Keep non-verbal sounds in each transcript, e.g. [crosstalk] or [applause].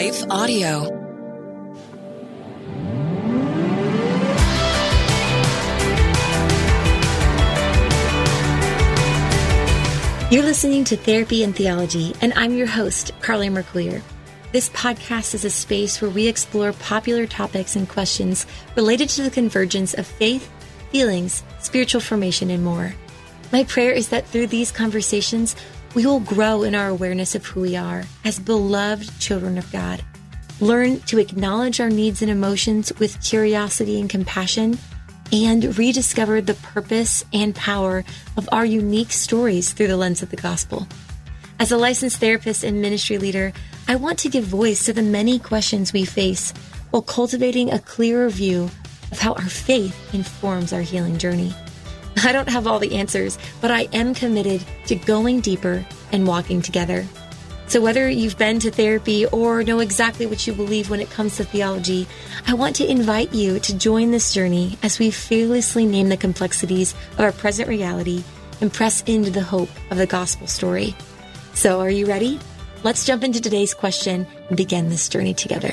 Life Audio. You're listening to Therapy and Theology, and I'm your host, Carly Marcoullier. This podcast is a space where we explore popular topics and questions related to the convergence of faith, feelings, spiritual formation, and more. My prayer is that through these conversations, we will grow in our awareness of who we are as beloved children of God. Learn to acknowledge our needs and emotions with curiosity and compassion, and rediscover the purpose and power of our unique stories through the lens of the gospel. As a licensed therapist and ministry leader, I want to give voice to the many questions we face while cultivating a clearer view of how our faith informs our healing journey. [laughs] I don't have all the answers, but I am committed to going deeper and walking together. So, whether you've been to therapy or know exactly what you believe when it comes to theology, I want to invite you to join this journey as we fearlessly name the complexities of our present reality and press into the hope of the gospel story. So, are you ready? Let's jump into today's question and begin this journey together.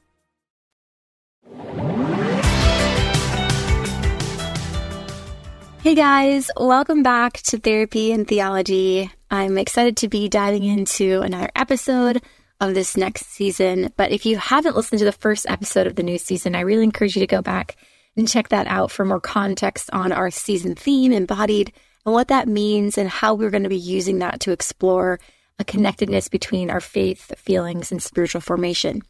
Hey guys, welcome back to Therapy and Theology. I'm excited to be diving into another episode of this next season. But if you haven't listened to the first episode of the new season, I really encourage you to go back and check that out for more context on our season theme, embodied, and what that means and how we're going to be using that to explore a connectedness between our faith, feelings, and spiritual formation.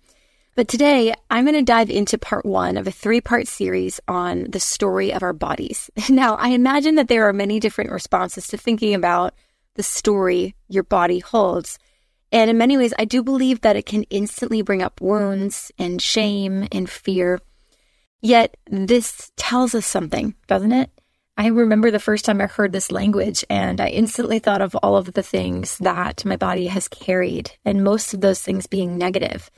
But today, I'm going to dive into part one of a three part series on the story of our bodies. [laughs] Now, I imagine that there are many different responses to thinking about the story your body holds. And in many ways, I do believe that it can instantly bring up wounds and shame and fear. Yet, this tells us something, doesn't it? I remember the first time I heard this language, and I instantly thought of all of the things that my body has carried, and most of those things being negative.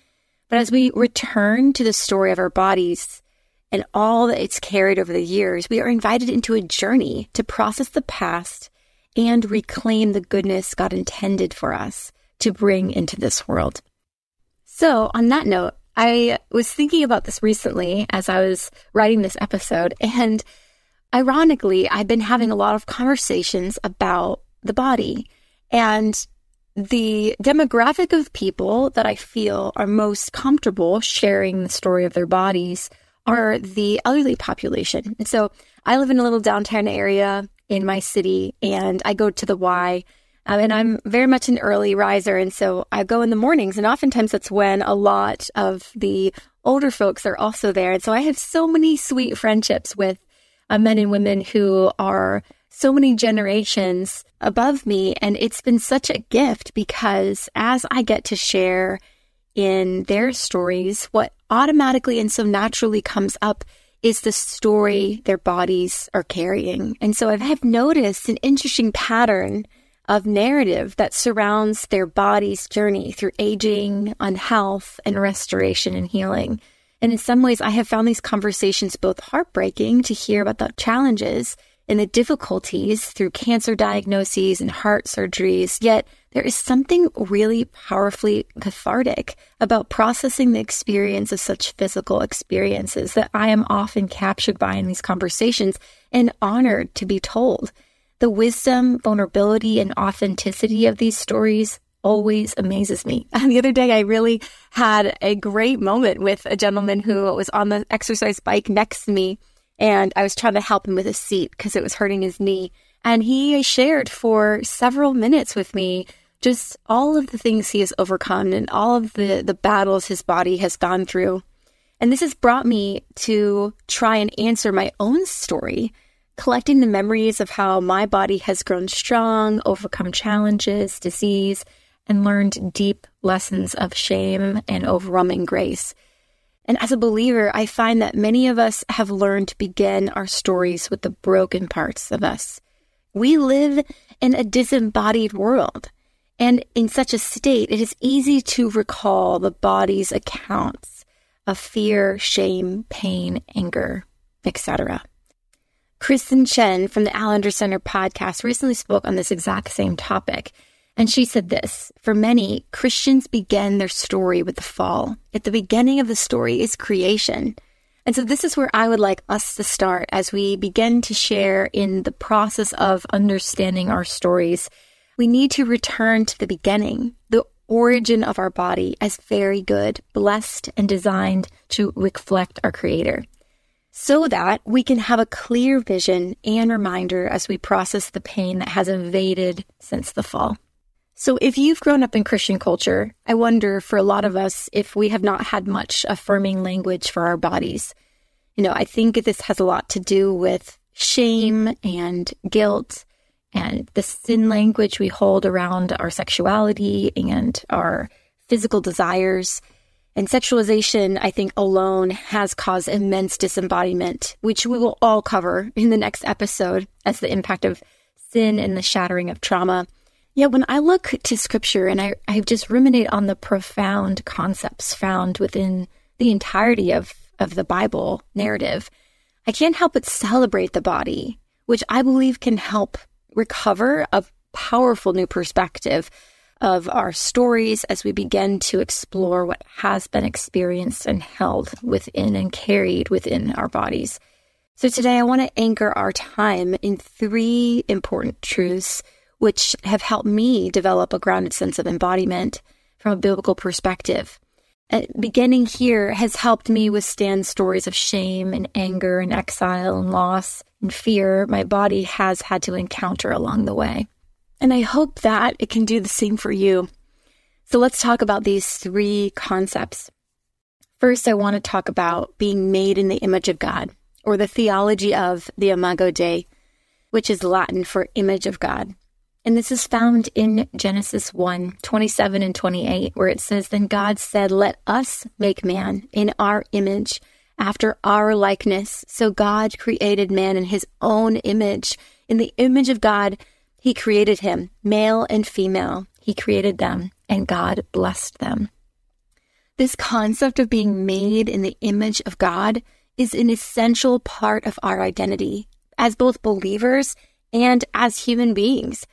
But as we return to the story of our bodies and all that it's carried over the years, we are invited into a journey to process the past and reclaim the goodness God intended for us to bring into this world. So, on that note, I was thinking about this recently as I was writing this episode, and ironically, I've been having a lot of conversations about the body. And the demographic of people that I feel are most comfortable sharing the story of their bodies are the elderly population. And so I live in a little downtown area in my city and I go to the Y. Um, and I'm very much an early riser. And so I go in the mornings, and oftentimes that's when a lot of the older folks are also there. And so I have so many sweet friendships with uh, men and women who are so many generations above me. And it's been such a gift because as I get to share in their stories, what automatically and so naturally comes up is the story their bodies are carrying. And so I've noticed an interesting pattern of narrative that surrounds their body's journey through aging, unhealth, and restoration and healing. And in some ways, I have found these conversations both heartbreaking to hear about the challenges and the difficulties through cancer diagnoses and heart surgeries, yet there is something really powerfully cathartic about processing the experience of such physical experiences that I am often captured by in these conversations and honored to be told. The wisdom, vulnerability, and authenticity of these stories always amazes me. And [laughs] the other day, I really had a great moment with a gentleman who was on the exercise bike next to me, and I was trying to help him with a seat because it was hurting his knee. And he shared for several minutes with me just all of the things he has overcome and all of the, the battles his body has gone through. And this has brought me to try and answer my own story, collecting the memories of how my body has grown strong, overcome challenges, disease, and learned deep lessons of shame and overwhelming grace. And as a believer, I find that many of us have learned to begin our stories with the broken parts of us. We live in a disembodied world. And in such a state, it is easy to recall the body's accounts of fear, shame, pain, anger, etc. Kristen Chen from the Allender Center podcast recently spoke on this exact same topic. And she said this For many, Christians begin their story with the fall. At the beginning of the story is creation. And so, this is where I would like us to start as we begin to share in the process of understanding our stories. We need to return to the beginning, the origin of our body as very good, blessed, and designed to reflect our Creator, so that we can have a clear vision and reminder as we process the pain that has invaded since the fall. So, if you've grown up in Christian culture, I wonder for a lot of us if we have not had much affirming language for our bodies. You know, I think this has a lot to do with shame and guilt and the sin language we hold around our sexuality and our physical desires. And sexualization, I think, alone has caused immense disembodiment, which we will all cover in the next episode as the impact of sin and the shattering of trauma. Yeah, when I look to scripture and I, I just ruminate on the profound concepts found within the entirety of, of the Bible narrative, I can't help but celebrate the body, which I believe can help recover a powerful new perspective of our stories as we begin to explore what has been experienced and held within and carried within our bodies. So today I want to anchor our time in three important truths which have helped me develop a grounded sense of embodiment from a biblical perspective. Uh, beginning here has helped me withstand stories of shame and anger and exile and loss and fear my body has had to encounter along the way. And I hope that it can do the same for you. So let's talk about these three concepts. First, I want to talk about being made in the image of God, or the theology of the Imago Dei, which is Latin for image of God. And this is found in Genesis 1 27 and 28, where it says, Then God said, Let us make man in our image, after our likeness. So God created man in his own image. In the image of God, he created him, male and female. He created them, and God blessed them. This concept of being made in the image of God is an essential part of our identity as both believers and as human beings.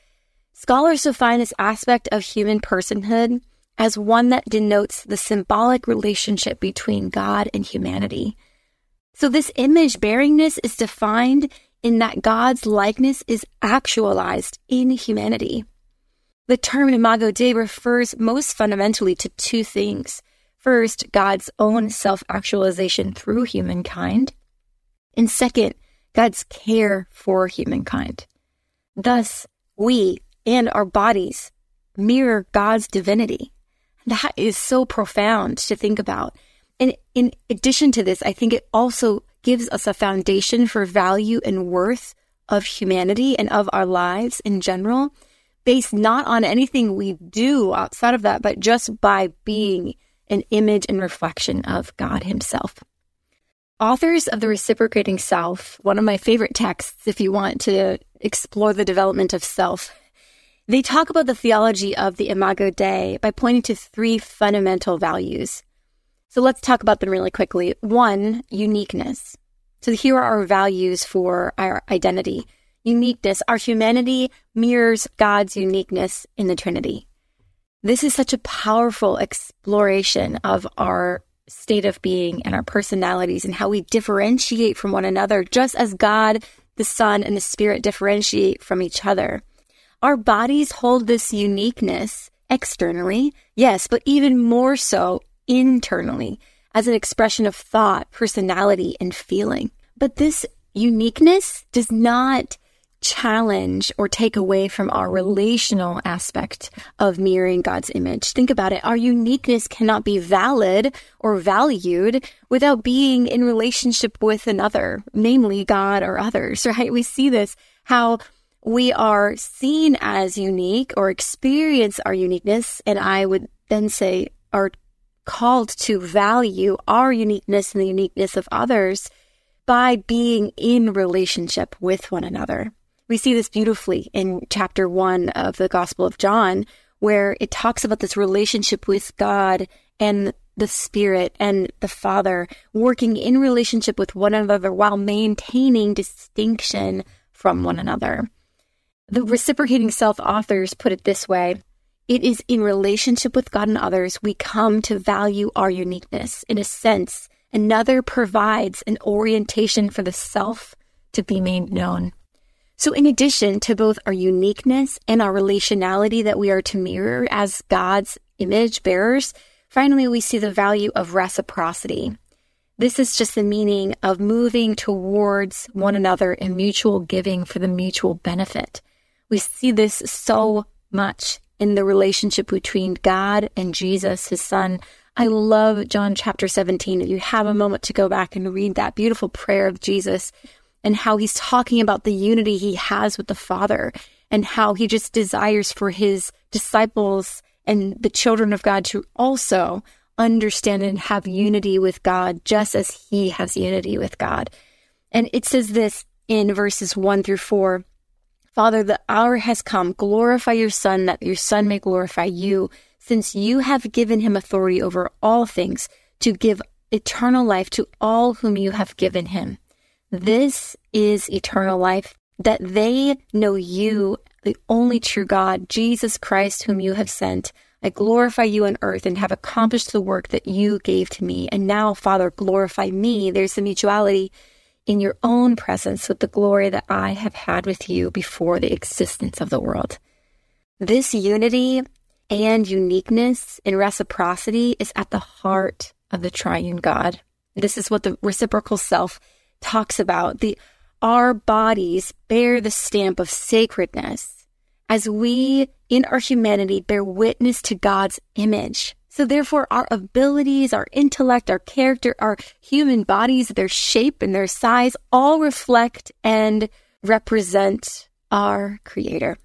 Scholars define this aspect of human personhood as one that denotes the symbolic relationship between God and humanity. So, this image bearingness is defined in that God's likeness is actualized in humanity. The term imago Dei refers most fundamentally to two things. First, God's own self actualization through humankind, and second, God's care for humankind. Thus, we, and our bodies mirror God's divinity. That is so profound to think about. And in addition to this, I think it also gives us a foundation for value and worth of humanity and of our lives in general, based not on anything we do outside of that, but just by being an image and reflection of God Himself. Authors of The Reciprocating Self, one of my favorite texts if you want to explore the development of self, they talk about the theology of the Imago Dei by pointing to three fundamental values. So let's talk about them really quickly. One, uniqueness. So here are our values for our identity. Uniqueness. Our humanity mirrors God's uniqueness in the Trinity. This is such a powerful exploration of our state of being and our personalities and how we differentiate from one another, just as God the Son, and the Spirit differentiate from each other. Our bodies hold this uniqueness externally, yes, but even more so internally as an expression of thought, personality, and feeling. But this uniqueness does not challenge or take away from our relational aspect of mirroring God's image. Think about it. Our uniqueness cannot be valid or valued without being in relationship with another, namely God or others, [laughs] right? We see this, how we are seen as unique or experience our uniqueness. And I would then say are called to value our uniqueness and the uniqueness of others by being in relationship with one another. We see this beautifully in chapter one of the Gospel of John, where it talks about this relationship with God and the Spirit and the Father working in relationship with one another while maintaining distinction from one another. The reciprocating self authors put it this way it is in relationship with God and others we come to value our uniqueness. In a sense, another provides an orientation for the self to be made known. So, in addition to both our uniqueness and our relationality that we are to mirror as God's image bearers, finally, we see the value of reciprocity. This is just the meaning of moving towards one another in mutual giving for the mutual benefit. We see this so much in the relationship between God and Jesus, his son. I love John chapter 17. If you have a moment to go back and read that beautiful prayer of Jesus and how he's talking about the unity he has with the Father and how he just desires for his disciples and the children of God to also understand and have unity with God just as he has unity with God. And it says this in verses 1 through 4 Father, the hour has come. Glorify your Son, that your Son may glorify you, since you have given him authority over all things to give eternal life to all whom you have given him. This is eternal life, that they know you, the only true God, Jesus Christ, whom you have sent. I glorify you on earth and have accomplished the work that you gave to me. And now, Father, glorify me. There's the mutuality in your own presence with the glory that I have had with you before the existence of the world. This unity and uniqueness in reciprocity is at the heart of the triune God. This is what the reciprocal self talks about the our bodies bear the stamp of sacredness as we in our humanity bear witness to God's image. So therefore our abilities, our intellect, our character, our human bodies, their shape and their size all reflect and represent our creator.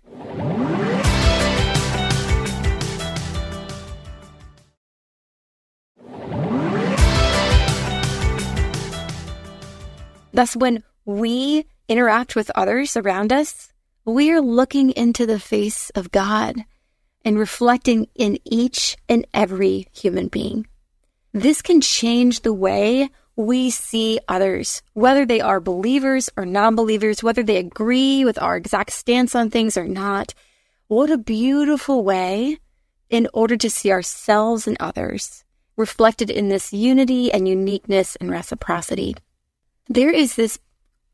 Thus, when we interact with others around us, we are looking into the face of God and reflecting in each and every human being. This can change the way we see others, whether they are believers or non believers, whether they agree with our exact stance on things or not. What a beautiful way in order to see ourselves and others reflected in this unity and uniqueness and reciprocity. There is this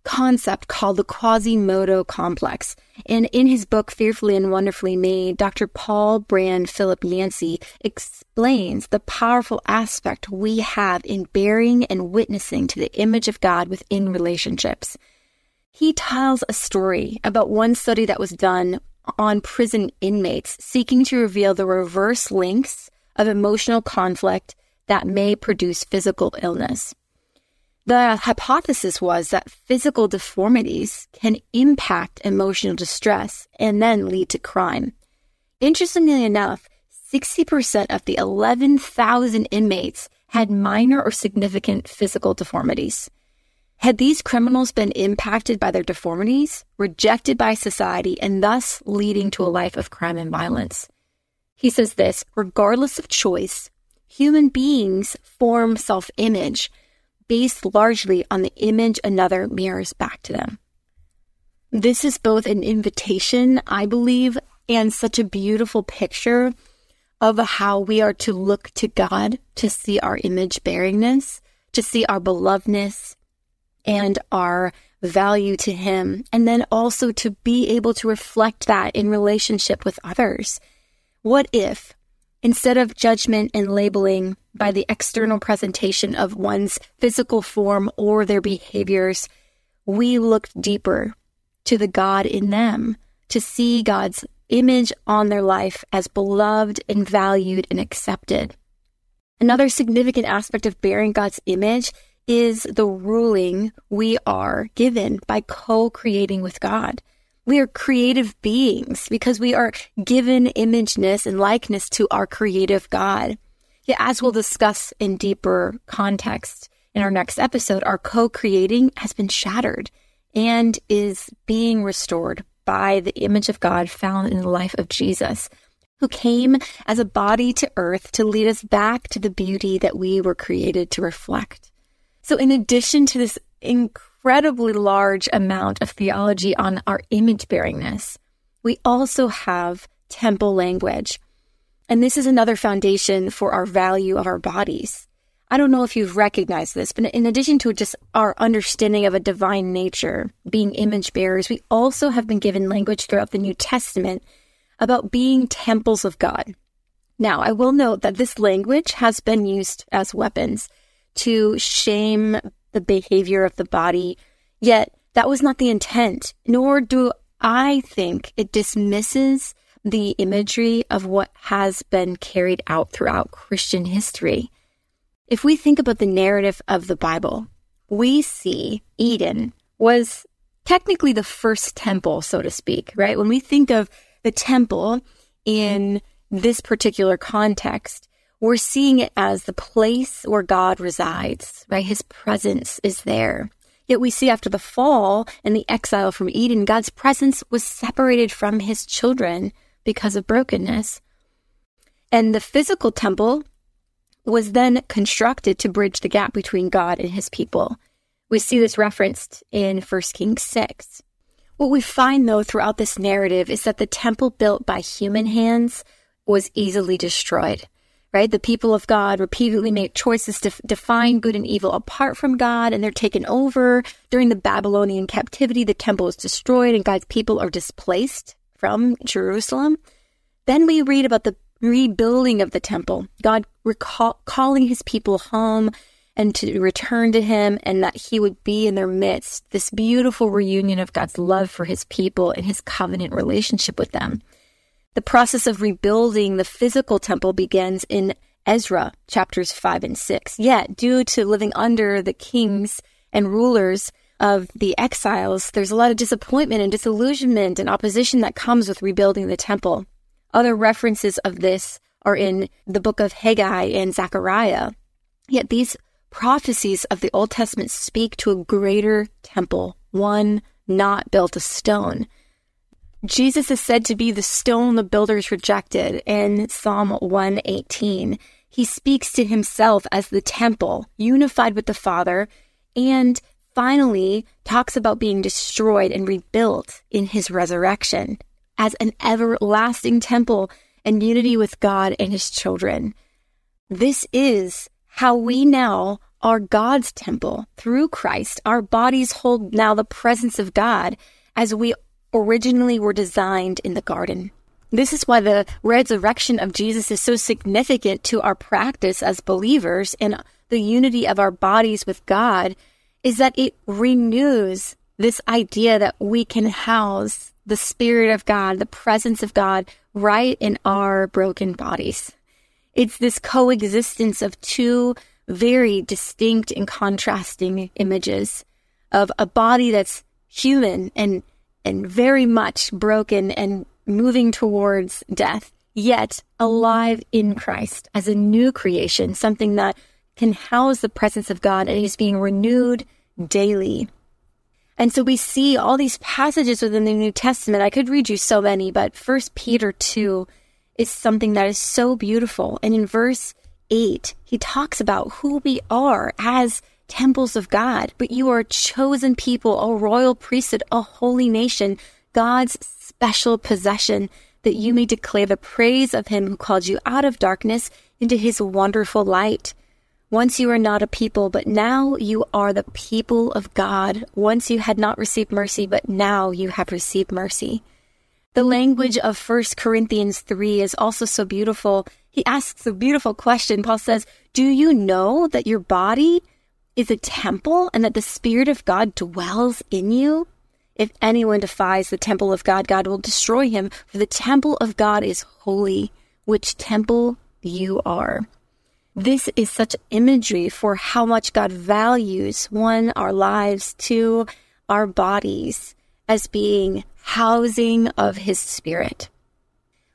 concept called the Quasimodo complex. And in his book, Fearfully and Wonderfully Made, Dr. Paul Brand Philip Yancey explains the powerful aspect we have in bearing and witnessing to the image of God within relationships. He tells a story about one study that was done on prison inmates seeking to reveal the reverse links of emotional conflict that may produce physical illness. The hypothesis was that physical deformities can impact emotional distress and then lead to crime. Interestingly enough, 60% of the 11,000 inmates had minor or significant physical deformities. Had these criminals been impacted by their deformities, rejected by society, and thus leading to a life of crime and violence? He says this regardless of choice, human beings form self image based largely on the image another mirrors back to them. This is both an invitation, I believe, and such a beautiful picture of how we are to look to God to see our image bearingness, to see our belovedness and our value to Him, and then also to be able to reflect that in relationship with others. What if, instead of judgment and labeling by the external presentation of one's physical form or their behaviors, we looked deeper to the God in them to see God's image on their life as beloved and valued and accepted. Another significant aspect of bearing God's image is the ruling we are given by co creating with God. We are creative beings because we are given imageness and likeness to our creative God. Yet, as we'll discuss in deeper context in our next episode, our co creating has been shattered and is being restored by the image of God found in the life of Jesus, who came as a body to earth to lead us back to the beauty that we were created to reflect. So, in addition to this incredibly large amount of theology on our image bearingness, we also have temple language. And this is another foundation for our value of our bodies. I don't know if you've recognized this, but in addition to just our understanding of a divine nature, being image bearers, we also have been given language throughout the New Testament about being temples of God. Now, I will note that this language has been used as weapons to shame the behavior of the body, yet that was not the intent, nor do I think it dismisses the imagery of what has been carried out throughout Christian history. If we think about the narrative of the Bible, we see Eden was technically the first temple, so to speak, right? When we think of the temple in this particular context, we're seeing it as the place where God resides, right? His presence is there. Yet we see after the fall and the exile from Eden, God's presence was separated from his children because of brokenness. And the physical temple was then constructed to bridge the gap between God and his people. We see this referenced in 1 Kings 6. What we find, though, throughout this narrative is that the temple built by human hands was easily destroyed, right? The people of God repeatedly make choices to f- define good and evil apart from God, and they're taken over. During the Babylonian captivity, the temple is destroyed, and God's people are displaced from Jerusalem. Then we read about the rebuilding of the temple, God recall, calling his people home and to return to him and that he would be in their midst. This beautiful reunion of God's love for his people and his covenant relationship with them. The process of rebuilding the physical temple begins in Ezra chapters 5 and 6. Yet, due to living under the kings and rulers of the exiles, there's a lot of disappointment and disillusionment and opposition that comes with rebuilding the temple. Other references of this are in the book of Haggai and Zechariah. Yet these prophecies of the Old Testament speak to a greater temple, one not built of stone. Jesus is said to be the stone the builders rejected in Psalm 118. He speaks to himself as the temple, unified with the Father, and finally talks about being destroyed and rebuilt in his resurrection as an everlasting temple and unity with God and his children. This is how we now are God's temple through Christ. Our bodies hold now the presence of God as we originally were designed in the garden. This is why the resurrection of Jesus is so significant to our practice as believers and the unity of our bodies with God is that it renews this idea that we can house the Spirit of God, the presence of God right in our broken bodies. It's this coexistence of two very distinct and contrasting images of a body that's human and and very much broken and moving towards death, yet alive in Christ as a new creation, something that can house the presence of God and is being renewed daily. And so we see all these passages within the New Testament. I could read you so many, but First Peter 2 is something that is so beautiful. And in verse 8, he talks about who we are as temples of God. But you are a chosen people, a royal priesthood, a holy nation, God's special possession, that you may declare the praise of him who called you out of darkness into his wonderful light. Once you were not a people, but now you are the people of God. Once you had not received mercy, but now you have received mercy. The language of 1 Corinthians 3 is also so beautiful. He asks a beautiful question. Paul says, Do you know that your body is a temple and that the Spirit of God dwells in you? If anyone defies the temple of God, God will destroy him, for the temple of God is holy, which temple you are. This is such imagery for how much God values one, our lives, two, our bodies as being housing of his spirit.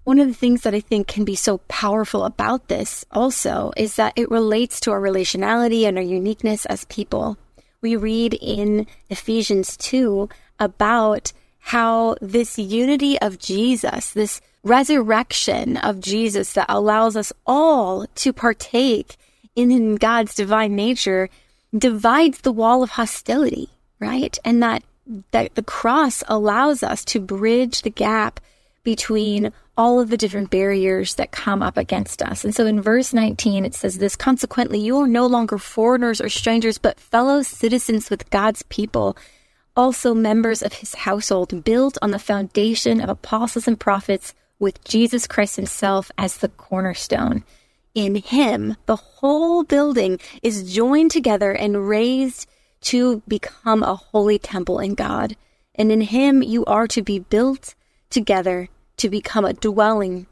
One of the things that I think can be so powerful about this also is that it relates to our relationality and our uniqueness as people. We read in Ephesians 2 about how this unity of Jesus, this resurrection of Jesus that allows us all to partake in God's divine nature divides the wall of hostility, right? And that, that the cross allows us to bridge the gap between all of the different barriers that come up against us. And so in verse 19, it says this, consequently, you are no longer foreigners or strangers, but fellow citizens with God's people also members of his household, built on the foundation of apostles and prophets, with Jesus Christ himself as the cornerstone. In him, the whole building is joined together and raised to become a holy temple in God. And in him, you are to be built together to become a dwelling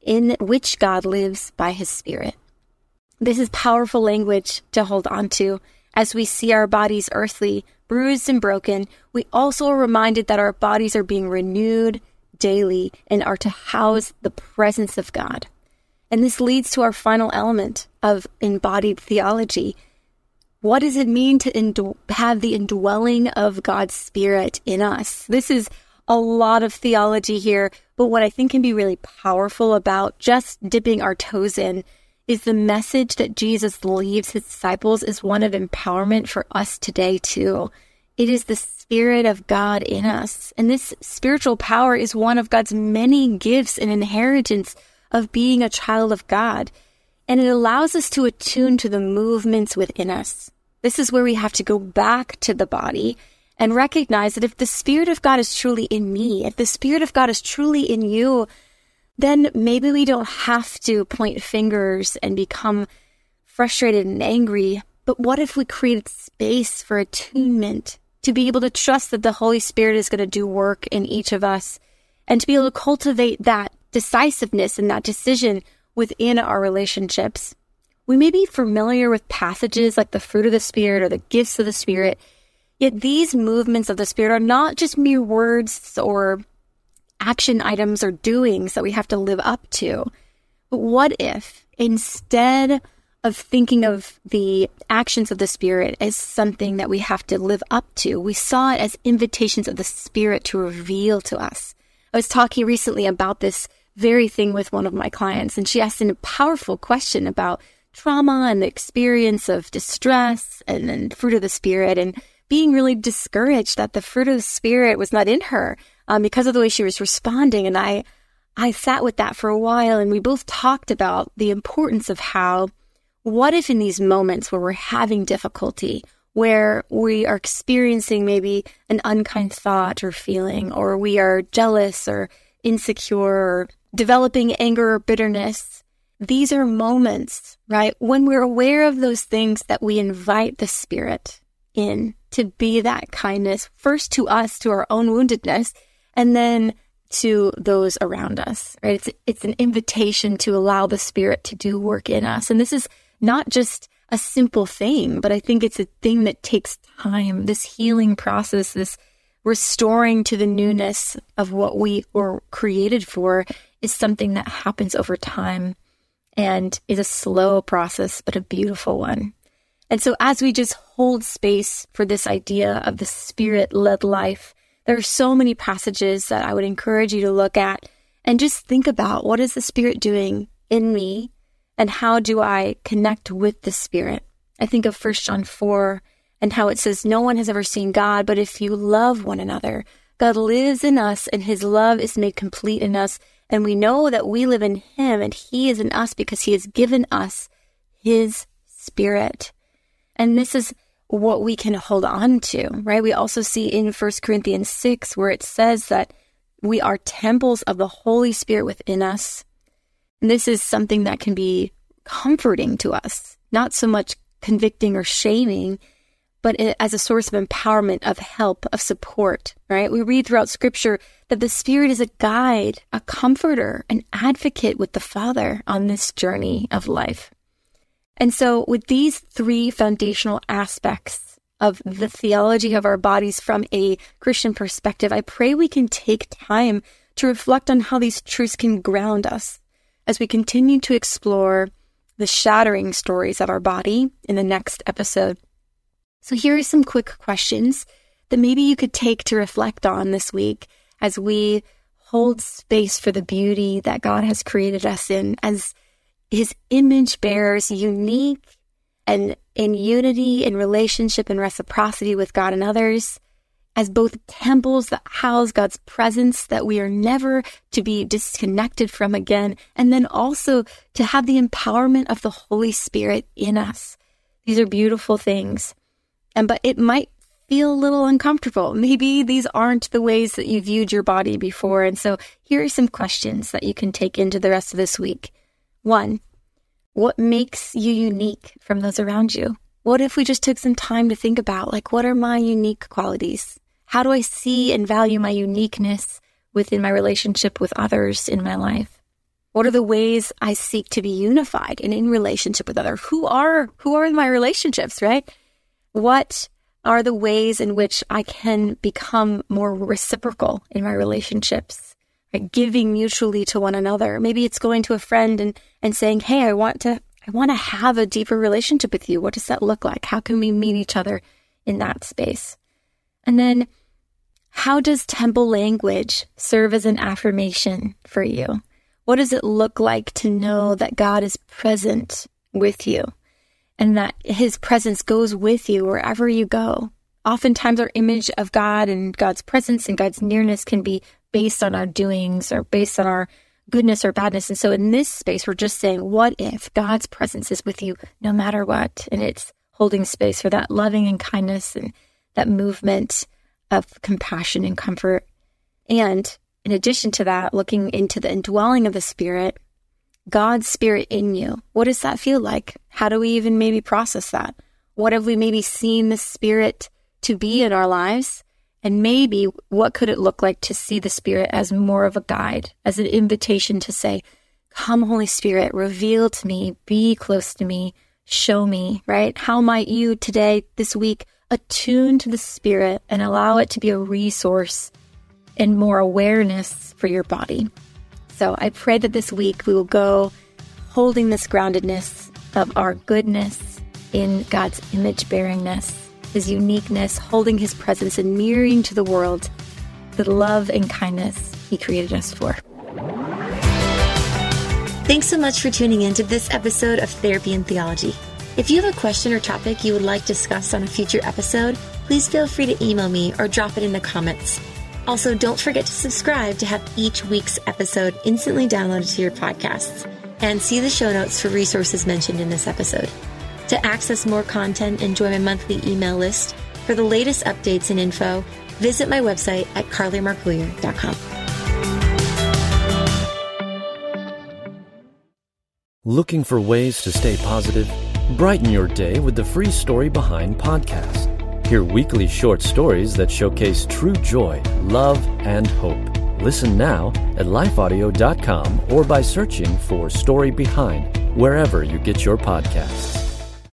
in which God lives by his Spirit. This is powerful language to hold on to as we see our bodies earthly, bruised and broken, we also are reminded that our bodies are being renewed daily and are to house the presence of God. And this leads to our final element of embodied theology. What does it mean to ind- have the indwelling of God's Spirit in us? This is a lot of theology here, but what I think can be really powerful about just dipping our toes in is the message that Jesus leaves his disciples is one of empowerment for us today too. It is the Spirit of God in us. And this spiritual power is one of God's many gifts and inheritance of being a child of God. And it allows us to attune to the movements within us. This is where we have to go back to the body and recognize that if the Spirit of God is truly in me, if the Spirit of God is truly in you, then maybe we don't have to point fingers and become frustrated and angry. But what if we created space for attunement to be able to trust that the Holy Spirit is going to do work in each of us and to be able to cultivate that decisiveness and that decision within our relationships? We may be familiar with passages like the fruit of the Spirit or the gifts of the Spirit, yet these movements of the Spirit are not just mere words or action items or doings that we have to live up to. But what if instead of thinking of the actions of the Spirit as something that we have to live up to, we saw it as invitations of the Spirit to reveal to us. I was talking recently about this very thing with one of my clients, and she asked a powerful question about trauma and the experience of distress and then fruit of the Spirit and being really discouraged that the fruit of the Spirit was not in her um, because of the way she was responding. And I, I sat with that for a while and we both talked about the importance of how, what if in these moments where we're having difficulty, where we are experiencing maybe an unkind thought or feeling, or we are jealous or insecure or developing anger or bitterness, these are moments, right? When we're aware of those things that we invite the spirit in to be that kindness first to us, to our own woundedness, and then to those around us, right? It's, it's an invitation to allow the spirit to do work in us. And this is not just a simple thing, but I think it's a thing that takes time. This healing process, this restoring to the newness of what we were created for is something that happens over time and is a slow process, but a beautiful one. And so as we just hold space for this idea of the spirit led life, there are so many passages that I would encourage you to look at and just think about what is the Spirit doing in me and how do I connect with the Spirit? I think of 1 John 4 and how it says, No one has ever seen God, but if you love one another, God lives in us and his love is made complete in us. And we know that we live in him and he is in us because he has given us his Spirit. And this is what we can hold on to, right? We also see in 1 Corinthians 6 where it says that we are temples of the Holy Spirit within us. And this is something that can be comforting to us, not so much convicting or shaming, but as a source of empowerment, of help, of support, right? We read throughout scripture that the Spirit is a guide, a comforter, an advocate with the Father on this journey of life. And so, with these three foundational aspects of the theology of our bodies from a Christian perspective, I pray we can take time to reflect on how these truths can ground us as we continue to explore the shattering stories of our body in the next episode. So, here are some quick questions that maybe you could take to reflect on this week as we hold space for the beauty that God has created us in as his image bearers, unique and in unity, in relationship and reciprocity with God and others, as both temples that house God's presence that we are never to be disconnected from again, and then also to have the empowerment of the Holy Spirit in us. These are beautiful things. And but it might feel a little uncomfortable. Maybe these aren't the ways that you viewed your body before. And so here are some questions that you can take into the rest of this week. One, what makes you unique from those around you? What if we just took some time to think about, like, what are my unique qualities? How do I see and value my uniqueness within my relationship with others in my life? What are the ways I seek to be unified and in relationship with others? Who are, who are my relationships, right? What are the ways in which I can become more reciprocal in my relationships, right? giving mutually to one another. Maybe it's going to a friend and, and saying, Hey, I want to, I want to have a deeper relationship with you. What does that look like? How can we meet each other in that space? And then how does temple language serve as an affirmation for you? What does it look like to know that God is present with you? and that his presence goes with you wherever you go. Oftentimes, our image of God and God's presence and God's nearness can be based on our doings or based on our goodness or badness. And so, in this space, we're just saying, what if God's presence is with you no matter what? And it's holding space for that loving and kindness and that movement of compassion and comfort. And in addition to that, looking into the indwelling of the Spirit God's spirit in you. What does that feel like? How do we even maybe process that? What have we maybe seen the spirit to be in our lives? And maybe what could it look like to see the spirit as more of a guide, as an invitation to say, Come, Holy Spirit, reveal to me, be close to me, show me, right? How might you today, this week, attune to the spirit and allow it to be a resource and more awareness for your body? So I pray that this week we will go holding this groundedness of our goodness in God's image bearingness, his uniqueness, holding his presence and mirroring to the world the love and kindness he created us for. Thanks so much for tuning in to this episode of Therapy and Theology. If you have a question or topic you would like discussed on a future episode, please feel free to email me or drop it in the comments. Also, don't forget to subscribe to have each week's episode instantly downloaded to your podcasts and see the show notes for resources mentioned in this episode. To access more content and join my monthly email list for the latest updates and info, visit my website at carlymarcoullier.com. Looking for ways to stay positive? Brighten your day with the free story behind podcast. Hear weekly short stories that showcase true joy, love, and hope. Listen now at lifeaudio.com or by searching for Story Behind wherever you get your podcasts.